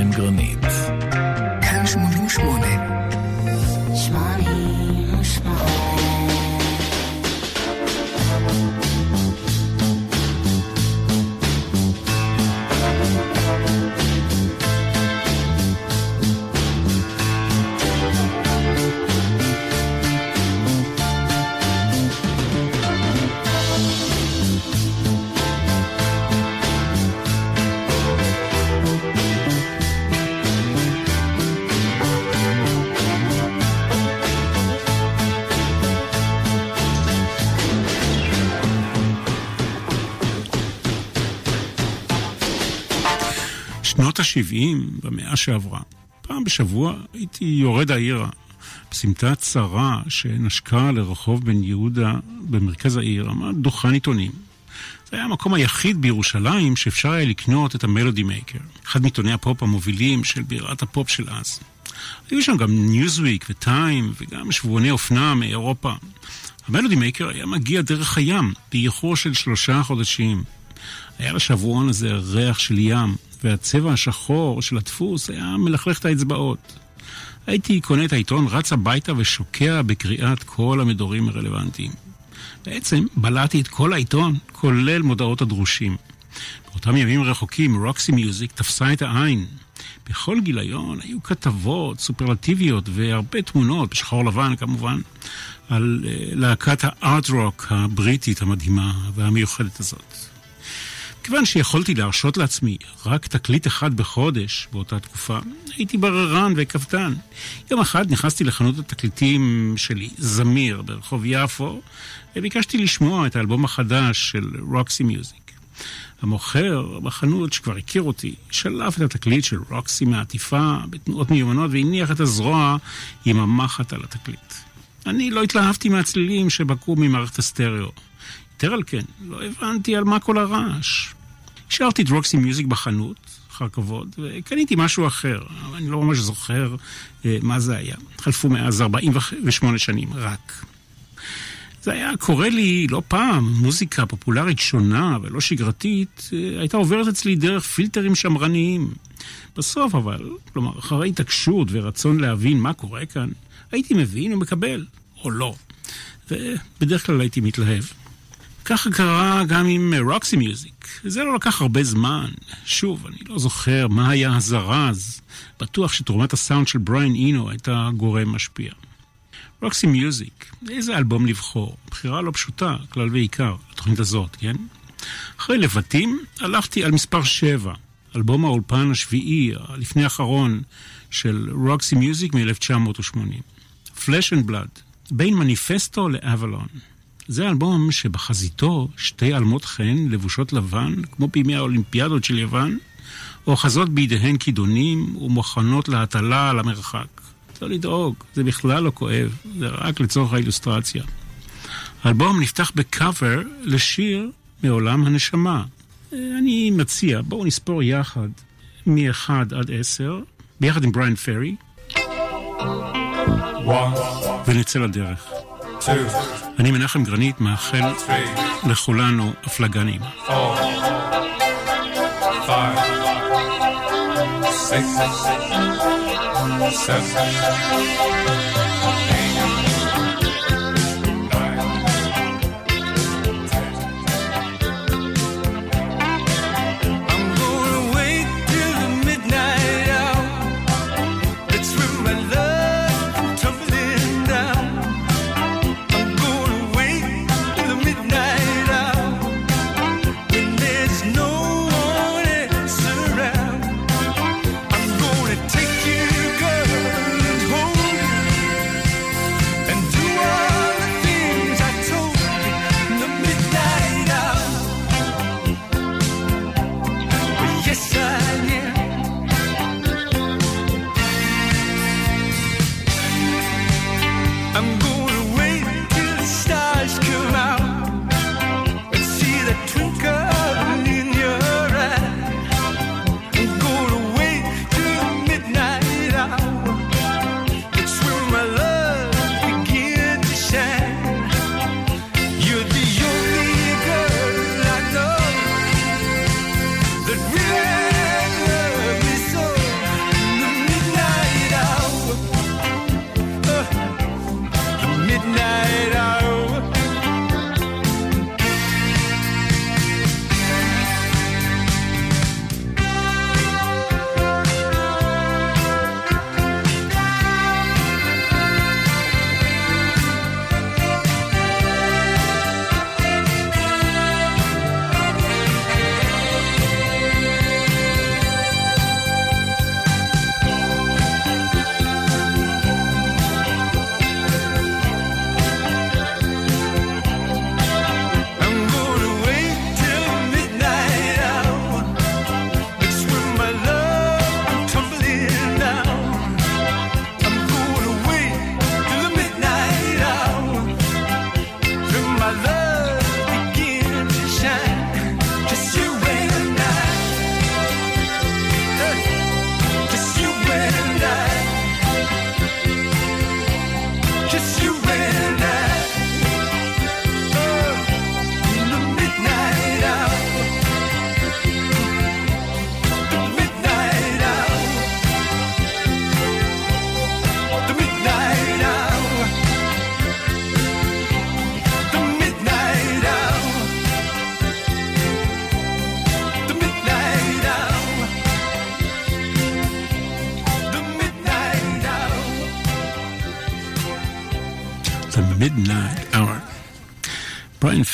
עם גרנית. ה-70 במאה שעברה. פעם בשבוע הייתי יורד העירה, בסמטה צרה שנשקה לרחוב בן יהודה במרכז העיר, עמד דוכן עיתונים. זה היה המקום היחיד בירושלים שאפשר היה לקנות את המלודי מייקר, אחד מעיתוני הפופ המובילים של בירת הפופ של אז. היו שם גם ניוזוויק וטיים וגם שבועוני אופנה מאירופה. המלודי מייקר היה מגיע דרך הים, באיחור של שלושה חודשים. היה לשבועון הזה ריח של ים, והצבע השחור של הדפוס היה מלכלך את האצבעות. הייתי קונה את העיתון, רץ הביתה ושוקע בקריאת כל המדורים הרלוונטיים. בעצם בלעתי את כל העיתון, כולל מודעות הדרושים. באותם ימים רחוקים, רוקסי מיוזיק תפסה את העין. בכל גיליון היו כתבות סופרלטיביות והרבה תמונות, בשחור לבן כמובן, על uh, להקת הארט-רוק הבריטית המדהימה והמיוחדת הזאת. כיוון שיכולתי להרשות לעצמי רק תקליט אחד בחודש באותה תקופה, הייתי בררן וכבתן. יום אחד נכנסתי לחנות התקליטים שלי, זמיר, ברחוב יפו, וביקשתי לשמוע את האלבום החדש של רוקסי מיוזיק. המוכר בחנות שכבר הכיר אותי, שלף את התקליט של רוקסי מהעטיפה בתנועות מיומנות והניח את הזרוע עם המחט על התקליט. אני לא התלהבתי מהצלילים שבקעו ממערכת הסטריאו. יתר על כן, לא הבנתי על מה כל הרעש. השארתי את רוקסי מיוזיק בחנות, אחר כבוד, וקניתי משהו אחר. אני לא ממש זוכר אה, מה זה היה. חלפו מאז 48 שנים, רק. זה היה קורה לי לא פעם, מוזיקה פופולרית שונה ולא שגרתית, אה, הייתה עוברת אצלי דרך פילטרים שמרניים. בסוף אבל, כלומר, אחרי התעקשות ורצון להבין מה קורה כאן, הייתי מבין ומקבל, או לא. ובדרך כלל הייתי מתלהב. ככה קרה גם עם רוקסי מיוזיק. זה לא לקח הרבה זמן. שוב, אני לא זוכר מה היה הזרז. בטוח שתרומת הסאונד של בריין אינו הייתה גורם משפיע. רוקסי מיוזיק, איזה אלבום לבחור? בחירה לא פשוטה, כלל ועיקר, התוכנית הזאת, כן? אחרי לבטים, הלכתי על מספר 7, אלבום האולפן השביעי, הלפני האחרון, של רוקסי מיוזיק מ-1980. Flesh and Blood, בין מניפסטו לאבלון. זה אלבום שבחזיתו שתי אלמות חן לבושות לבן, כמו בימי האולימפיאדות של יוון, אוחזות בידיהן כידונים ומוכנות להטלה על המרחק. לא לדאוג, זה בכלל לא כואב, זה רק לצורך האילוסטרציה. האלבום נפתח בקאבר לשיר מעולם הנשמה. אני מציע, בואו נספור יחד מ-1 עד 10, ביחד עם בריין פרי, ונצא לדרך. אני מנחם גרנית, מאחל לכולנו הפלגה נעימה. six, seven,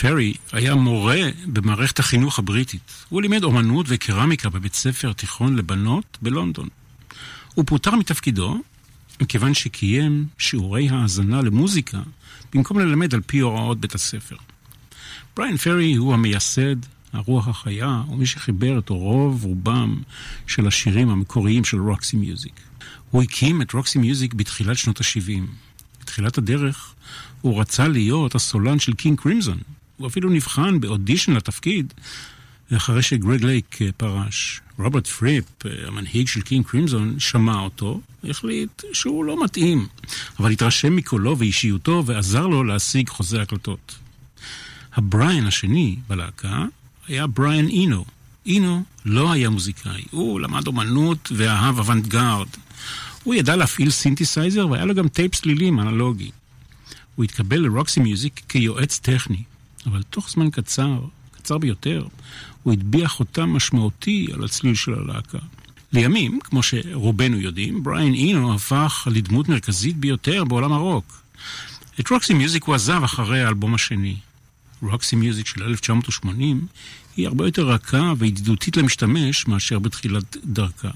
פרי היה מורה במערכת החינוך הבריטית. הוא לימד אומנות וקרמיקה בבית ספר תיכון לבנות בלונדון. הוא פוטר מתפקידו מכיוון שקיים שיעורי האזנה למוזיקה במקום ללמד על פי הוראות בית הספר. בריין פרי הוא המייסד, הרוח החיה, ומי שחיבר את רוב רובם של השירים המקוריים של רוקסי מיוזיק. הוא הקים את רוקסי מיוזיק בתחילת שנות ה-70. בתחילת הדרך הוא רצה להיות הסולן של קינג קרימזון. הוא אפילו נבחן באודישן לתפקיד אחרי שגרג לייק אה, פרש. רוברט פריפ, אה, המנהיג של קינג קרימזון, שמע אותו, החליט שהוא לא מתאים, אבל התרשם מקולו ואישיותו ועזר לו להשיג חוזה הקלטות. הבריין השני בלהקה היה בריין אינו. אינו לא היה מוזיקאי, הוא למד אומנות ואהב אוונטגארד. הוא ידע להפעיל סינתסייזר והיה לו גם טייפ סלילים אנלוגי. הוא התקבל לרוקסי מיוזיק כיועץ טכני, אבל תוך זמן קצר, קצר ביותר, הוא הטביע חותם משמעותי על הצליל של הלהקה. לימים, כמו שרובנו יודעים, בריין אינו הפך לדמות מרכזית ביותר בעולם הרוק. את רוקסי מיוזיק הוא עזב אחרי האלבום השני. רוקסי מיוזיק של 1980 היא הרבה יותר רכה וידידותית למשתמש מאשר בתחילת דרכה.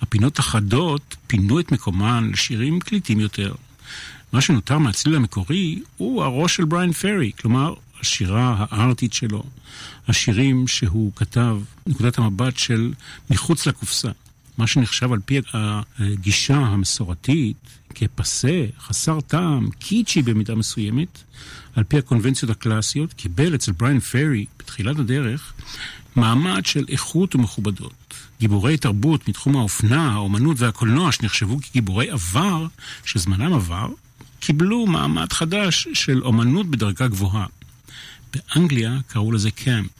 הפינות החדות פינו את מקומן לשירים קליטים יותר. מה שנותר מהצליל המקורי הוא הראש של בריין פרי, כלומר, השירה הארטית שלו, השירים שהוא כתב, נקודת המבט של מחוץ לקופסה. מה שנחשב על פי הגישה המסורתית כפסה, חסר טעם, קיצ'י במידה מסוימת, על פי הקונבנציות הקלאסיות, קיבל אצל בריין פרי, בתחילת הדרך, מעמד של איכות ומכובדות. גיבורי תרבות מתחום האופנה, האומנות והקולנוע, שנחשבו כגיבורי עבר, שזמנם עבר, קיבלו מעמד חדש של אומנות בדרגה גבוהה. באנגליה קראו לזה קמפ,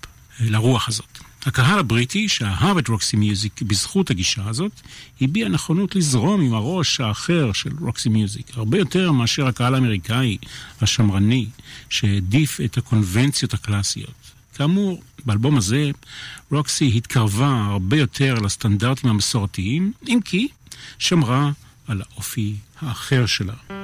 לרוח הזאת. הקהל הבריטי, שאהב את רוקסי מיוזיק בזכות הגישה הזאת, הביע נכונות לזרום עם הראש האחר של רוקסי מיוזיק, הרבה יותר מאשר הקהל האמריקאי השמרני, שהעדיף את הקונבנציות הקלאסיות. כאמור, באלבום הזה רוקסי התקרבה הרבה יותר לסטנדרטים המסורתיים, אם כי שמרה על האופי האחר שלה.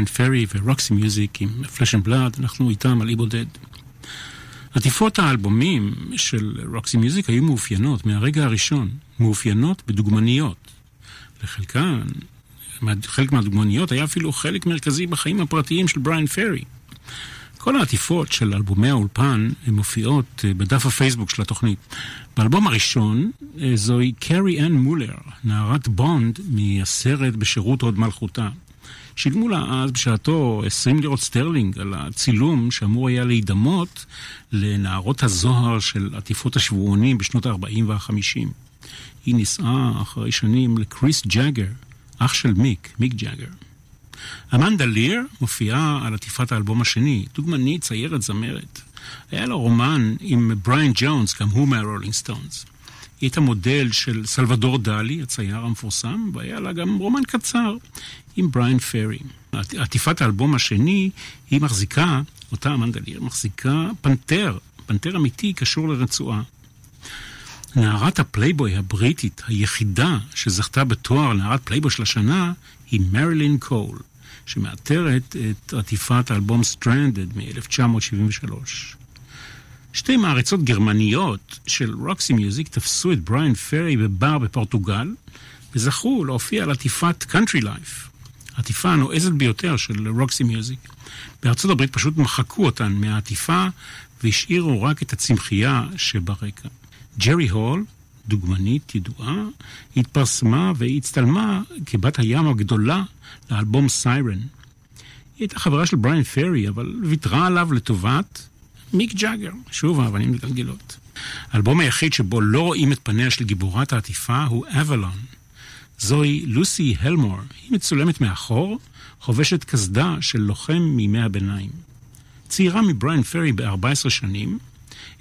בריין פרי ורוקסי מיוזיק עם Flesh and Blood, אנחנו איתם על אי בודד. עטיפות האלבומים של רוקסי מיוזיק היו מאופיינות מהרגע הראשון, מאופיינות בדוגמניות. לחלקן, חלק מהדוגמניות היה אפילו חלק מרכזי בחיים הפרטיים של בריין פרי. כל העטיפות של אלבומי האולפן מופיעות אה, בדף הפייסבוק של התוכנית. באלבום הראשון אה, זוהי קרי אן מולר, נערת בונד מהסרט בשירות הוד מלכותה. שילמו לה אז בשעתו 20 לירות סטרלינג על הצילום שאמור היה להידמות לנערות הזוהר של עטיפות השבועונים בשנות ה-40 וה-50. היא נישאה אחרי שנים לקריס ג'אגר, אח של מיק, מיק ג'אגר. אמנדה ליר מופיעה על עטיפת האלבום השני, דוגמנית, ציירת, זמרת. היה לה רומן עם בריין ג'ונס, גם הוא מהרולינג סטונס. היא הייתה מודל של סלבדור דלי, הצייר המפורסם, והיה לה גם רומן קצר עם בריין פרי. עט- עטיפת האלבום השני, היא מחזיקה, אותה אמנדה ליר, מחזיקה פנתר, פנתר אמיתי קשור לרצועה. נערת הפלייבוי הבריטית היחידה שזכתה בתואר נערת פלייבוי של השנה היא מרילין קול, שמעטרת את עטיפת האלבום Stranded מ-1973. שתי מעריצות גרמניות של רוקסי מיוזיק תפסו את בריין פרי בבר בפורטוגל וזכו להופיע על עטיפת Country Life, העטיפה הנועזת ביותר של רוקסי מיוזיק. בארצות הברית פשוט מחקו אותן מהעטיפה והשאירו רק את הצמחייה שברקע. ג'רי הול, דוגמנית ידועה, התפרסמה והיא הצטלמה כבת הים הגדולה לאלבום סיירן. היא הייתה חברה של בריין פרי, אבל ויתרה עליו לטובת מיק ג'אגר, שוב האבנים מגלגלות. האלבום היחיד שבו לא רואים את פניה של גיבורת העטיפה הוא אבלון. זוהי לוסי הלמור, היא מצולמת מאחור, חובשת קסדה של לוחם מימי הביניים. צעירה מבריין פרי ב-14 שנים,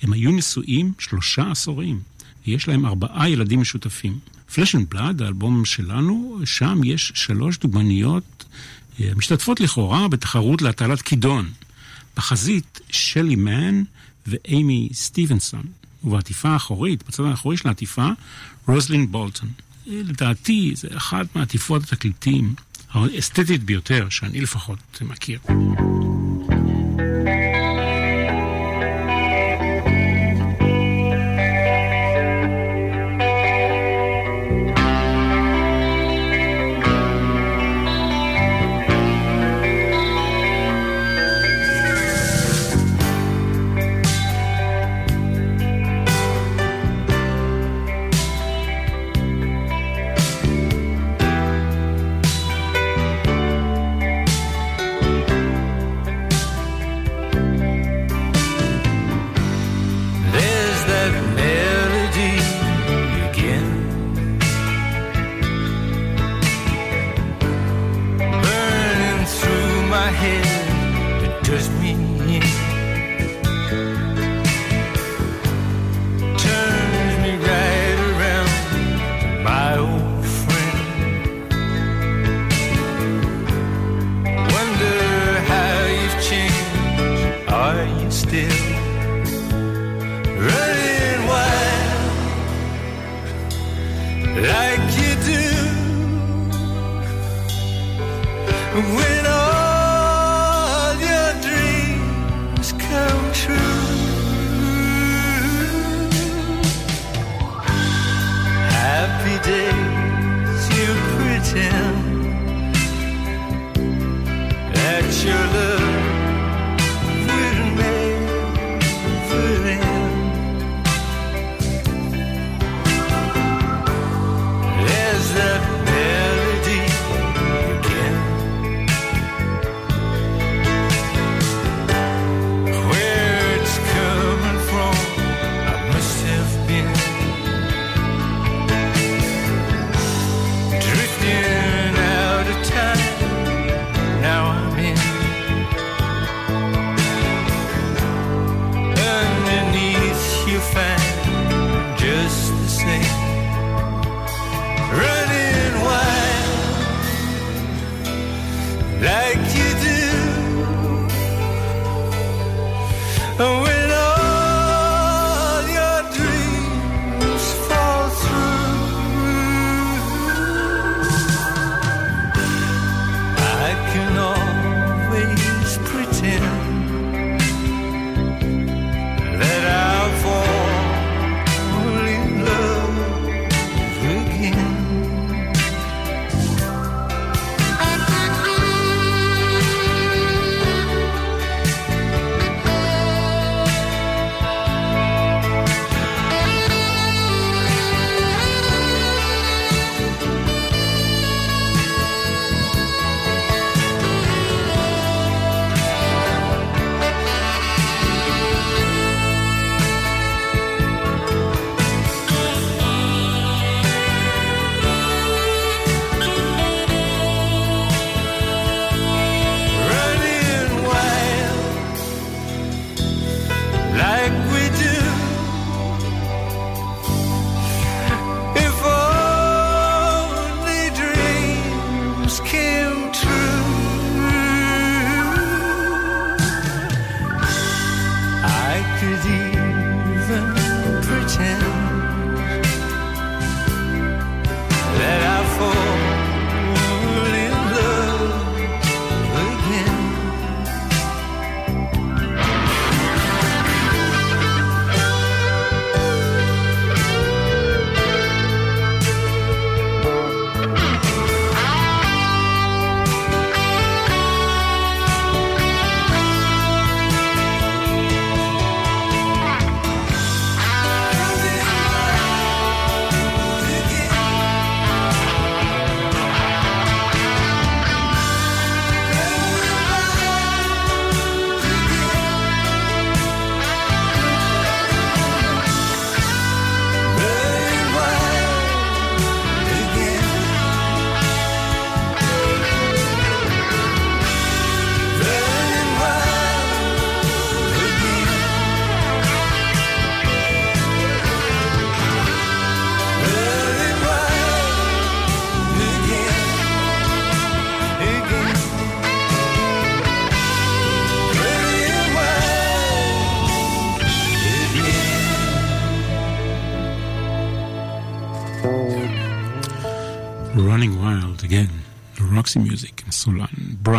הם היו נשואים שלושה עשורים, ויש להם ארבעה ילדים משותפים. Flesh and Blood, האלבום שלנו, שם יש שלוש דוגמניות אה, משתתפות לכאורה בתחרות להטלת כידון. בחזית שלי מן ואימי סטיבנסון, ובעטיפה האחורית, בצד האחורי של העטיפה, רוזלין בולטון. אה, לדעתי זה אחת מעטיפות התקליטים האסתטית ביותר שאני לפחות מכיר.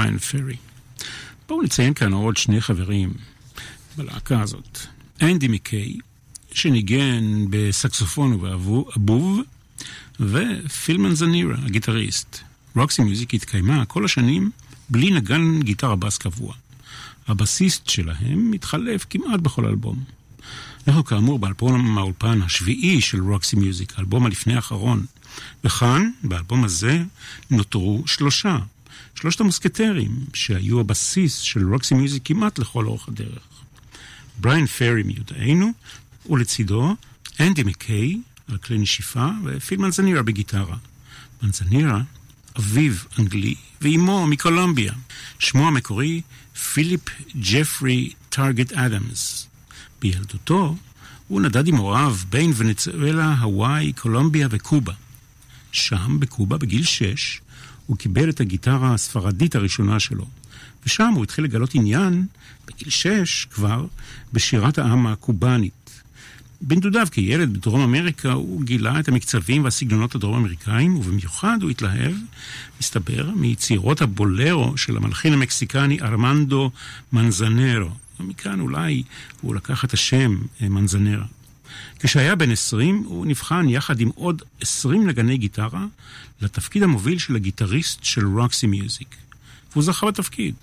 בריאן פרי. בואו נציין כאן עוד שני חברים בלהקה הזאת. אנדי מקיי, שניגן בסקסופון ובאבוב, ופילמן זנירה, הגיטריסט. רוקסי מיוזיק התקיימה כל השנים בלי נגן גיטרה בס קבוע. הבסיסט שלהם מתחלף כמעט בכל אלבום. אנחנו כאמור באלבום האולפן השביעי של רוקסי מיוזיק, האלבום הלפני האחרון. וכאן, באלבום הזה, נותרו שלושה. שלושת המוסקטרים, שהיו הבסיס של רוקסי מיוזיק כמעט לכל אורך הדרך. בריין פרי מיודענו, ולצידו אנדי מקיי על כלי נשיפה, ופיל מנזנירה בגיטרה. מנזנירה, אביו אנגלי, ואימו מקולומביה. שמו המקורי פיליפ ג'פרי טארגט אדמס. בילדותו הוא נדד עם הוריו בין ונצואלה, הוואי, קולומביה וקובה. שם, בקובה, בגיל שש, הוא קיבל את הגיטרה הספרדית הראשונה שלו. ושם הוא התחיל לגלות עניין, בגיל שש כבר, בשירת העם הקובאנית. בן דודיו כילד בדרום אמריקה הוא גילה את המקצבים והסגנונות הדרום אמריקאים, ובמיוחד הוא התלהב, מסתבר, מיצירות הבולרו של המלחין המקסיקני ארמנדו מנזנרו. ומכאן אולי הוא לקח את השם אה, מנזנרה. כשהיה בן 20, הוא נבחן יחד עם עוד 20 נגני גיטרה לתפקיד המוביל של הגיטריסט של רוקסי מיוזיק. והוא זכה בתפקיד.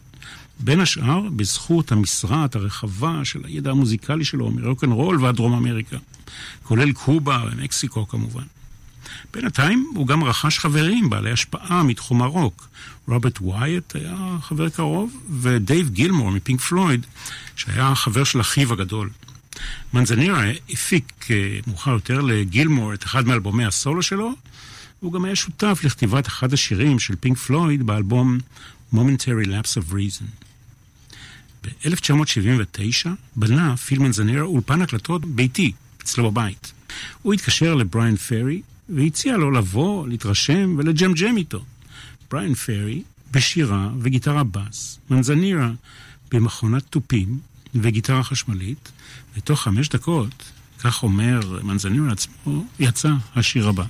בין השאר, בזכות המשרעת הרחבה של הידע המוזיקלי שלו מרוקנרול ועד דרום אמריקה, כולל קובה ומקסיקו כמובן. בינתיים הוא גם רכש חברים בעלי השפעה מתחום הרוק. רוברט ווייט היה חבר קרוב, ודייב גילמור מפינק פלויד, שהיה חבר של אחיו הגדול. מנזנירה הפיק אה, מאוחר יותר לגילמור את אחד מאלבומי הסולו שלו, והוא גם היה שותף לכתיבת אחד השירים של פינק פלויד באלבום Momentary Lapse of Reason. ב-1979 בנה פיל מנזנירה אולפן הקלטות ביתי, אצלו בבית. הוא התקשר לבריין פרי והציע לו לבוא, להתרשם ולג'מג'ם איתו. בריין פרי בשירה וגיטרה בס, מנזנירה במכונת תופים וגיטרה חשמלית, ותוך חמש דקות, כך אומר מנזנירה עצמו, יצא השיר הבא.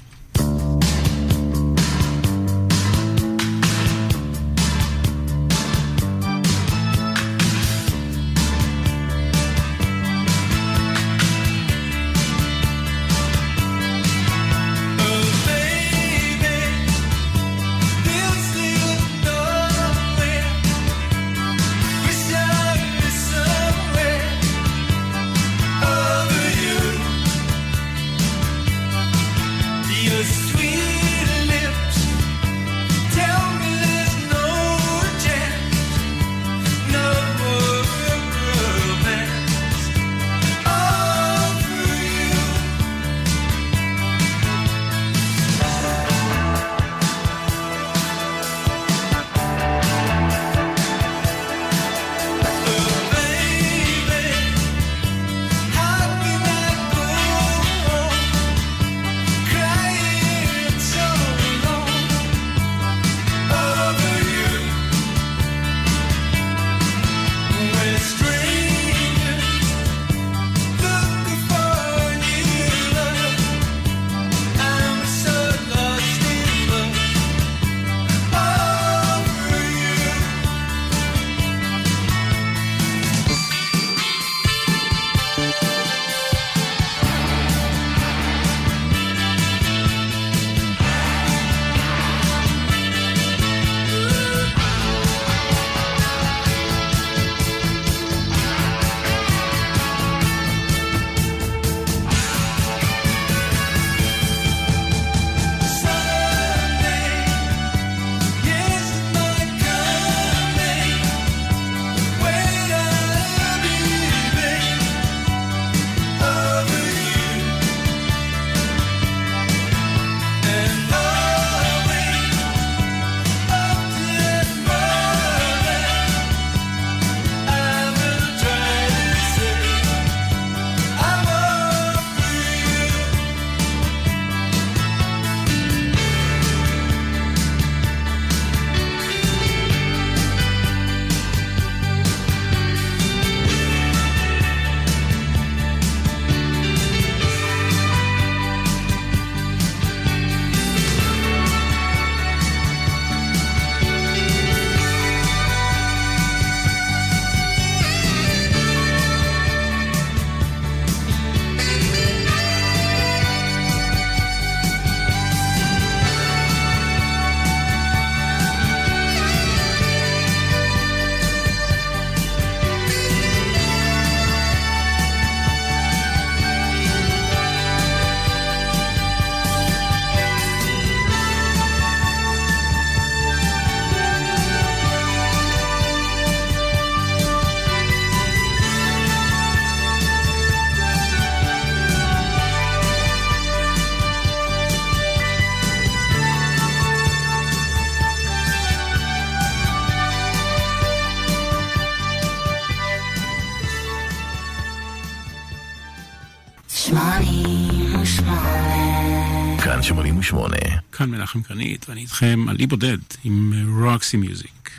כאן 88. כאן מנחם גרנית, ואני איתכם על אי בודד עם רוקסי מיוזיק.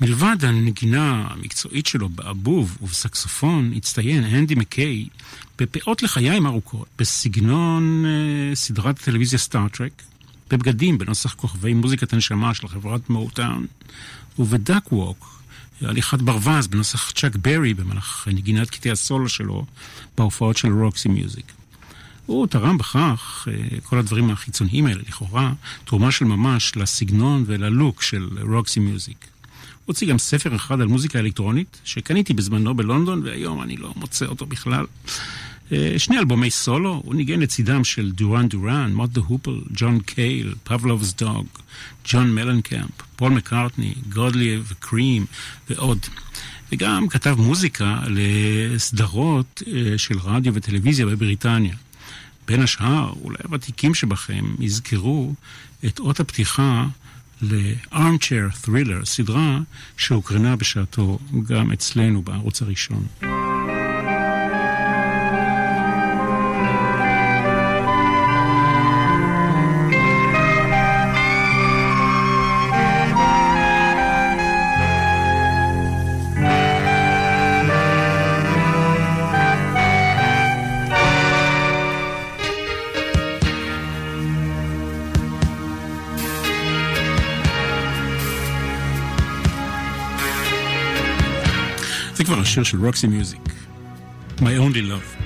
מלבד הנגינה המקצועית שלו באבוב ובסקסופון, הצטיין הנדי מקיי בפאות לחיים ארוכות, בסגנון אה, סדרת הטלוויזיה סטארט-טרק, בבגדים בנוסח כוכבי מוזיקת הנשמה של חברת מוטאון, ובדאק ווק, הליכת ברווז בנוסח צ'אק ברי במהלך נגינת קטעי הסולו שלו בהופעות של רוקסי מיוזיק. הוא תרם בכך, אה, כל הדברים החיצוניים האלה, לכאורה, תרומה של ממש לסגנון וללוק של רוקסי מיוזיק. הוא הוציא גם ספר אחד על מוזיקה אלקטרונית, שקניתי בזמנו בלונדון, והיום אני לא מוצא אותו בכלל. אה, שני אלבומי סולו, הוא ניגן לצידם של דורן דורן, מוט דה הופל, ג'ון קייל, פבלובס דוג, ג'ון מלנקאמפ, פול מקארטני, גודלי וקרים ועוד. וגם כתב מוזיקה לסדרות אה, של רדיו וטלוויזיה בבריטניה. בין השאר, אולי הוותיקים שבכם יזכרו את אות הפתיחה ל-Armchair Thriller, סדרה שהוקרנה בשעתו גם אצלנו בערוץ הראשון. זה כבר השיר של רוקסי מיוזיק, My Only Love.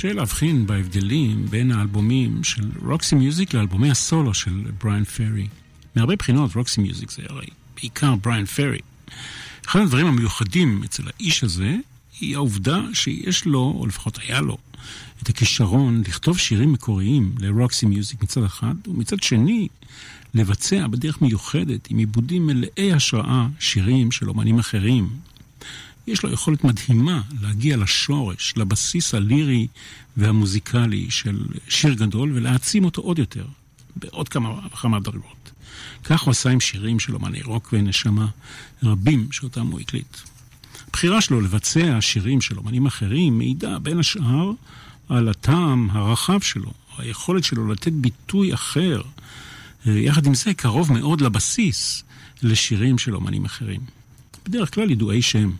קשה להבחין בהבדלים בין האלבומים של רוקסי מיוזיק לאלבומי הסולו של בריאן פרי. מהרבה בחינות רוקסי מיוזיק זה הרי בעיקר בריאן פרי. אחד הדברים המיוחדים אצל האיש הזה היא העובדה שיש לו, או לפחות היה לו, את הכישרון לכתוב שירים מקוריים לרוקסי מיוזיק מצד אחד, ומצד שני לבצע בדרך מיוחדת עם עיבודים מלאי השראה שירים של אומנים אחרים, יש לו יכולת מדהימה להגיע לשורש, לבסיס הלירי והמוזיקלי של שיר גדול ולהעצים אותו עוד יותר, בעוד כמה וכמה דרגות. כך הוא עשה עם שירים של אומני רוק ונשמה רבים שאותם הוא הקליט. הבחירה שלו לבצע שירים של אומנים אחרים מעידה בין השאר על הטעם הרחב שלו, היכולת שלו לתת ביטוי אחר, יחד עם זה קרוב מאוד לבסיס לשירים של אומנים אחרים. בדרך כלל ידועי שם.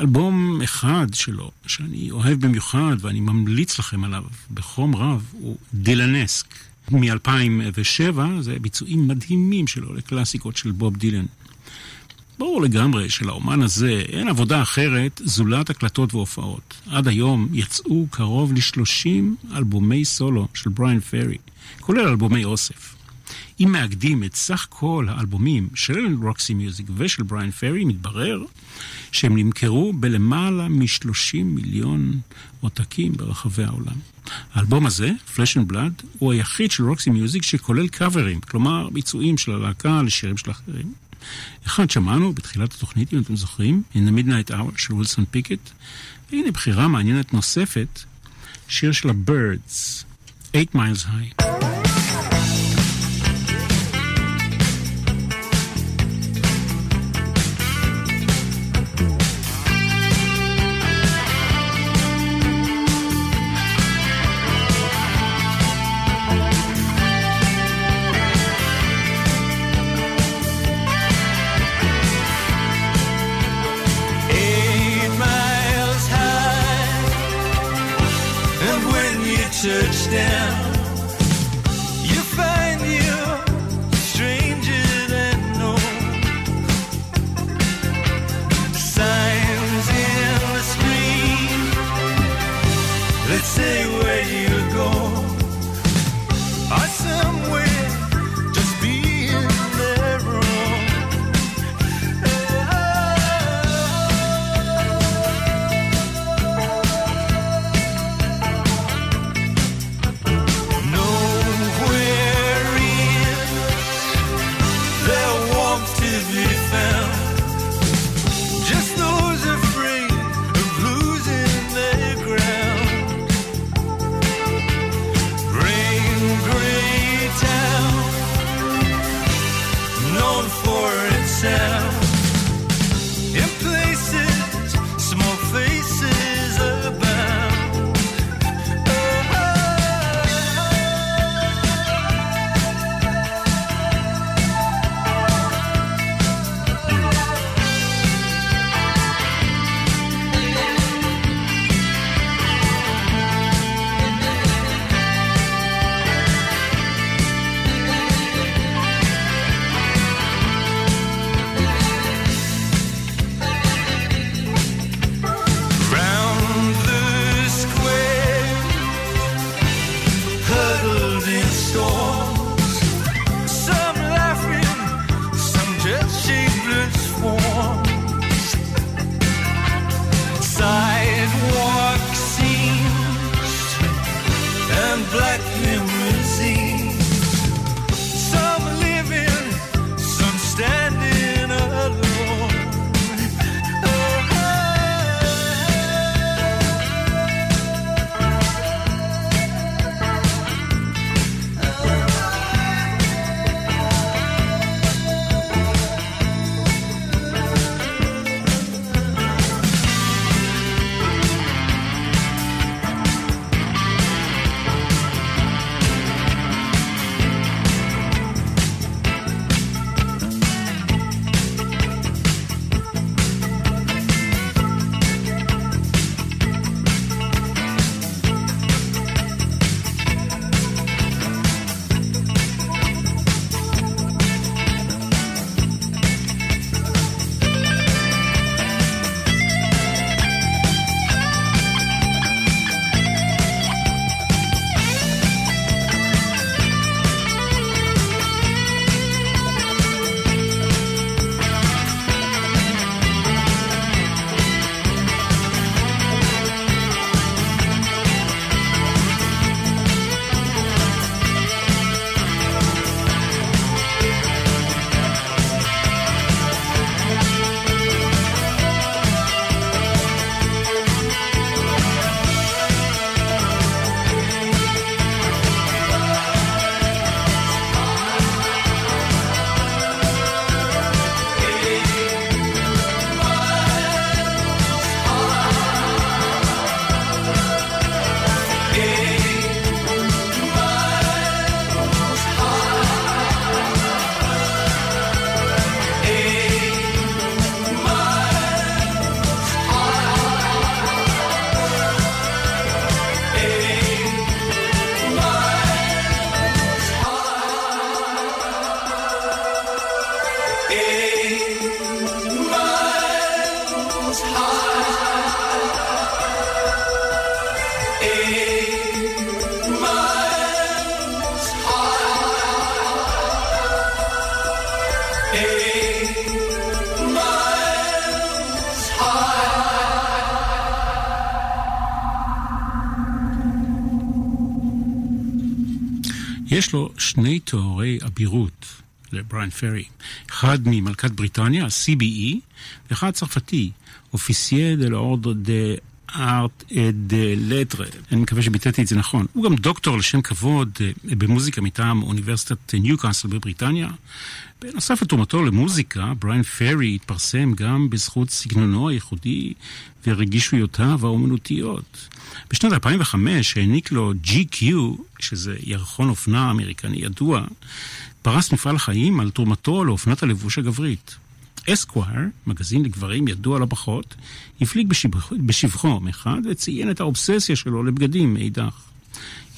אלבום אחד שלו, שאני אוהב במיוחד ואני ממליץ לכם עליו בחום רב, הוא דילנסק מ-2007, זה ביצועים מדהימים שלו לקלאסיקות של בוב דילן. ברור לגמרי שלאומן הזה אין עבודה אחרת זולת הקלטות והופעות. עד היום יצאו קרוב ל-30 אלבומי סולו של בריין פרי, כולל אלבומי אוסף. אם מאגדים את סך כל האלבומים של רוקסי מיוזיק ושל בריין פרי, מתברר שהם נמכרו בלמעלה מ-30 מיליון עותקים ברחבי העולם. האלבום הזה, Flash and Blood, הוא היחיד של רוקסי מיוזיק שכולל קאברים, כלומר ביצועים של הלהקה לשירים של אחרים. אחד שמענו בתחילת התוכנית, אם אתם זוכרים, In the Midnight Hour של וילסון פיקט. והנה בחירה מעניינת נוספת, שיר של ה-Birds, 8 Miles High. לבריין פרי. אחד ממלכת בריטניה, CBE, ואחד צרפתי, Officier de l'Ordre des Arts et des Lettres. אני מקווה שביטאתי את זה נכון. הוא גם דוקטור לשם כבוד אה, במוזיקה מטעם אוניברסיטת ניוקאסל בבריטניה. בנוסף לתרומתו למוזיקה, בריין פרי התפרסם גם בזכות סגנונו הייחודי ורגישויותיו האומנותיות. בשנת 2005 העניק לו GQ, שזה ירחון אופנה אמריקני ידוע, פרס מפעל חיים על תרומתו לאופנת הלבוש הגברית. אסקווייר, מגזין לגברים ידוע לא פחות, הפליג בשבחו מחד וציין את האובססיה שלו לבגדים מאידך.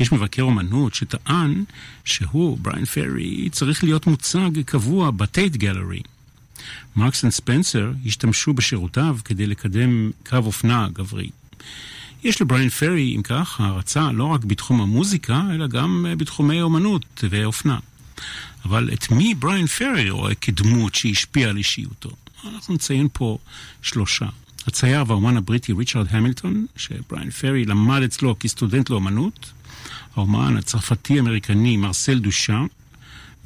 יש מבקר אומנות שטען שהוא, בריין פרי, צריך להיות מוצג קבוע בטייט גלרי. מרקס אנד ספנסר השתמשו בשירותיו כדי לקדם קו אופנה גברי. יש לבריין פרי, אם כך, הערצה לא רק בתחום המוזיקה, אלא גם בתחומי אומנות ואופנה. אבל את מי בריין פרי רואה כדמות שהשפיעה על אישיותו? אנחנו נציין פה שלושה. הצייר והאומן הבריטי ריצ'רד המילטון, שבריין פרי למד אצלו כסטודנט לאומנות, האומן הצרפתי-אמריקני מרסל דושאן,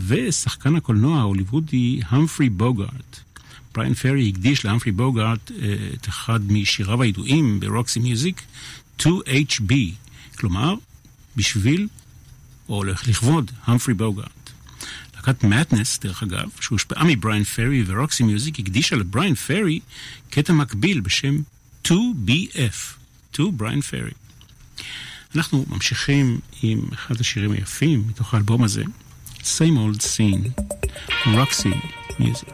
ושחקן הקולנוע ההוליוודי המפרי בוגארט. בריין פרי הקדיש להמפרי בוגארט אה, את אחד משיריו הידועים ברוקסי מיוזיק, 2HB, כלומר, בשביל, או לכבוד, המפרי בוגארט. להקת מאטנס, דרך אגב, שהושפעה מבריין פרי ורוקסי מיוזיק, הקדישה לבריין פרי קטע מקביל בשם 2BF, 2 בריין פרי. אנחנו ממשיכים עם אחד השירים היפים מתוך האלבום הזה, Same Old Scene, רוקסי מיוזיק.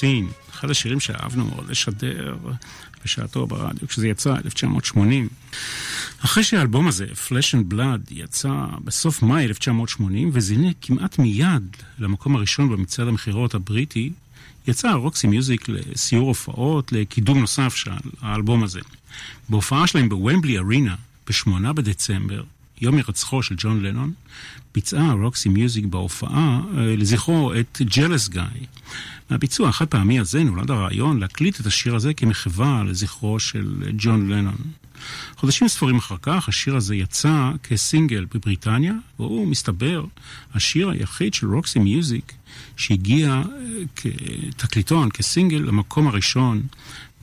Scene, אחד השירים שאהבנו מאוד לשדר בשעתו ברדיו, כשזה יצא, 1980. אחרי שהאלבום הזה, Flash and Blood, יצא בסוף מאי 1980 וזינק כמעט מיד למקום הראשון במצעד המכירות הבריטי, יצא רוקסי מיוזיק לסיור הופעות, לקידום נוסף של האלבום הזה. בהופעה שלהם בוומבלי ארינה, ב-8 בדצמבר, יום הירצחו של ג'ון לנון, ביצעה רוקסי מיוזיק בהופעה אה, לזכרו את ג'לס גאי. מהביצוע החד פעמי הזה נולד הרעיון להקליט את השיר הזה כמחווה לזכרו של ג'ון לנון. חודשים ספורים אחר כך השיר הזה יצא כסינגל בבריטניה, והוא מסתבר השיר היחיד של רוקסי מיוזיק שהגיע אה, כתקליטון, כסינגל, למקום הראשון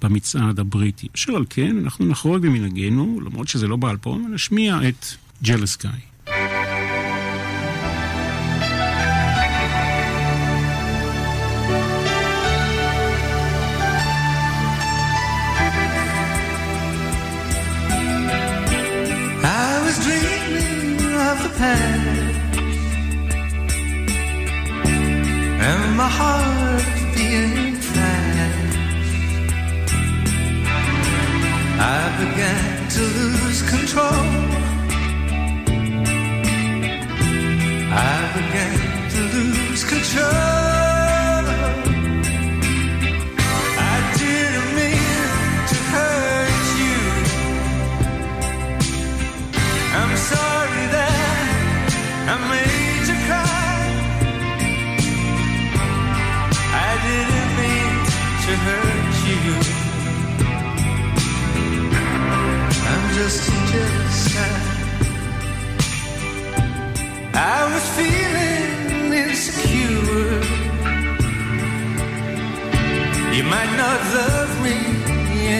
במצעד הבריטי. אשר על כן, אנחנו נחרוג במנהגנו, למרות שזה לא באלבום, ונשמיע את Jealous Guy. I was dreaming of the past, and my heart being fast. I began to lose control. I began to lose control. I was feeling insecure. You might not love me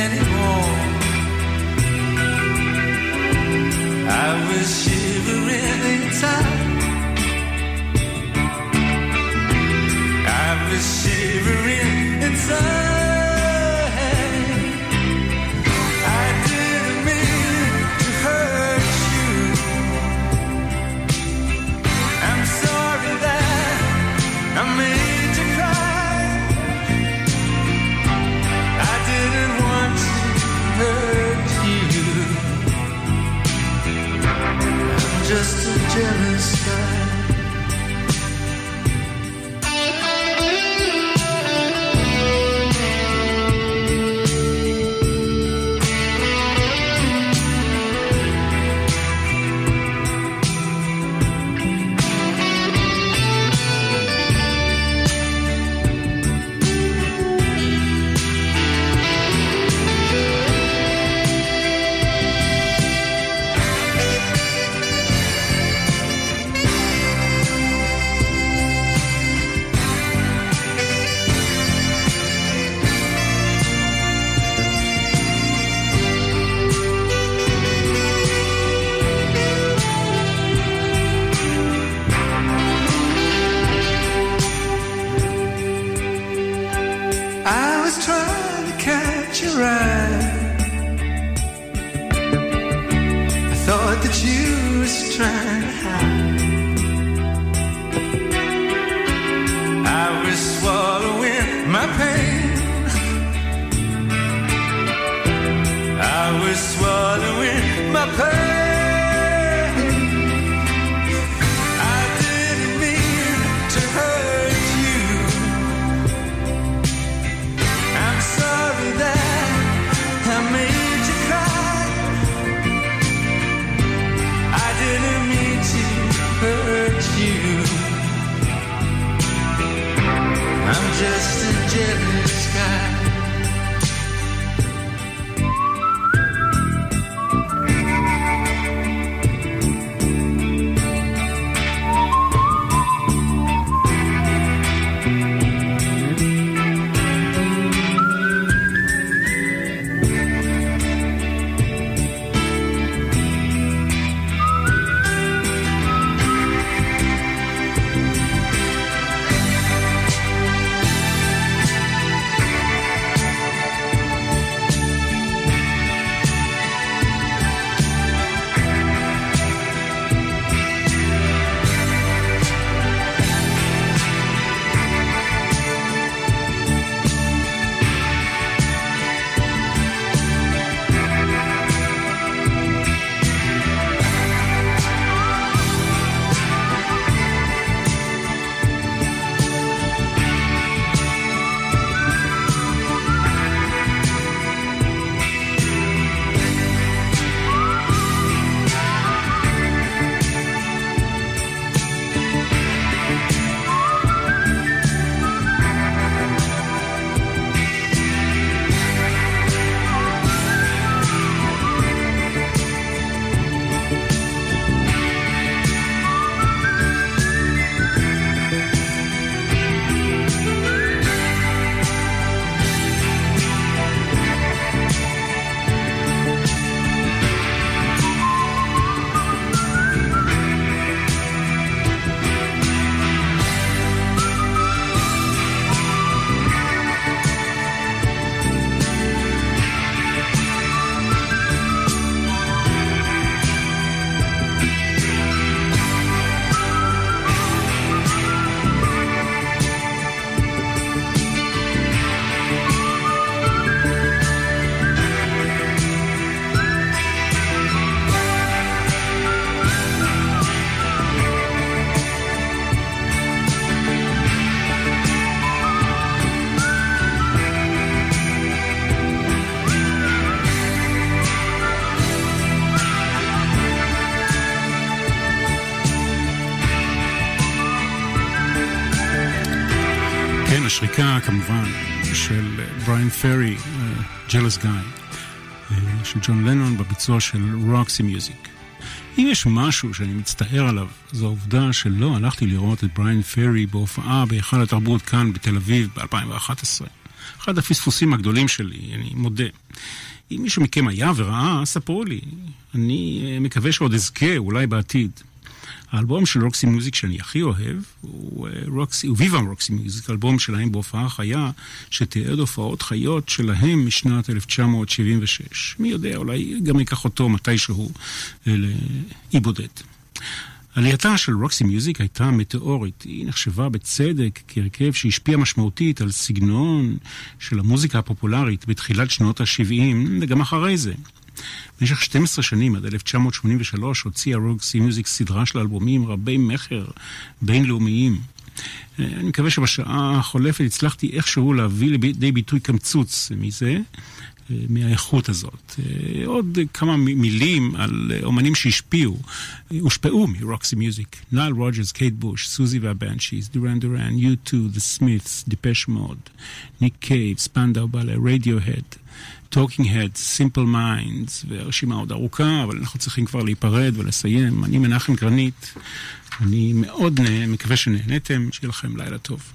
anymore. I was shivering inside. בריין פרי, Jealous Guy, של ג'ון לנון בביצוע של רוקסי מיוזיק. אם יש משהו שאני מצטער עליו, זו העובדה שלא הלכתי לראות את בריין פרי בהופעה בהיכל התרבות כאן בתל אביב ב-2011. אחד הפספוסים הגדולים שלי, אני מודה. אם מישהו מכם היה וראה, ספרו לי. אני אה, מקווה שעוד אזכה, אולי בעתיד. האלבום של רוקסי מוזיק שאני הכי אוהב הוא אה, רוקסי, הוא Viva Roxy Music, אלבום שלהם בהופעה חיה, שתיעד הופעות חיות שלהם משנת 1976. מי יודע, אולי גם אקח אותו מתישהו אה, לאי בודד. עלייתה של רוקסי מיוזיק הייתה מטאורית. היא נחשבה בצדק כהרכב שהשפיע משמעותית על סגנון של המוזיקה הפופולרית בתחילת שנות ה-70 וגם אחרי זה. במשך 12 שנים, עד 1983, הוציאה רוקסי מיוזיק סדרה של אלבומים רבי מכר בינלאומיים. אני מקווה שבשעה החולפת הצלחתי איכשהו להביא לידי ביטוי קמצוץ מזה. מהאיכות הזאת. עוד כמה מילים על אומנים שהשפיעו, הושפעו מרוקסי מיוזיק. נייל רוג'רס, קייט בוש, סוזי והבנשיז, דורן דורן, U2, The Smiths, דיפש מוד, ניק קייב, ספנדאו בלה, רדיו-הד. טוקינג הד, סימפל מיינדס, והרשימה עוד ארוכה, אבל אנחנו צריכים כבר להיפרד ולסיים. אני מנחם גרנית, אני מאוד מקווה שנהניתם, שיהיה לכם לילה טוב.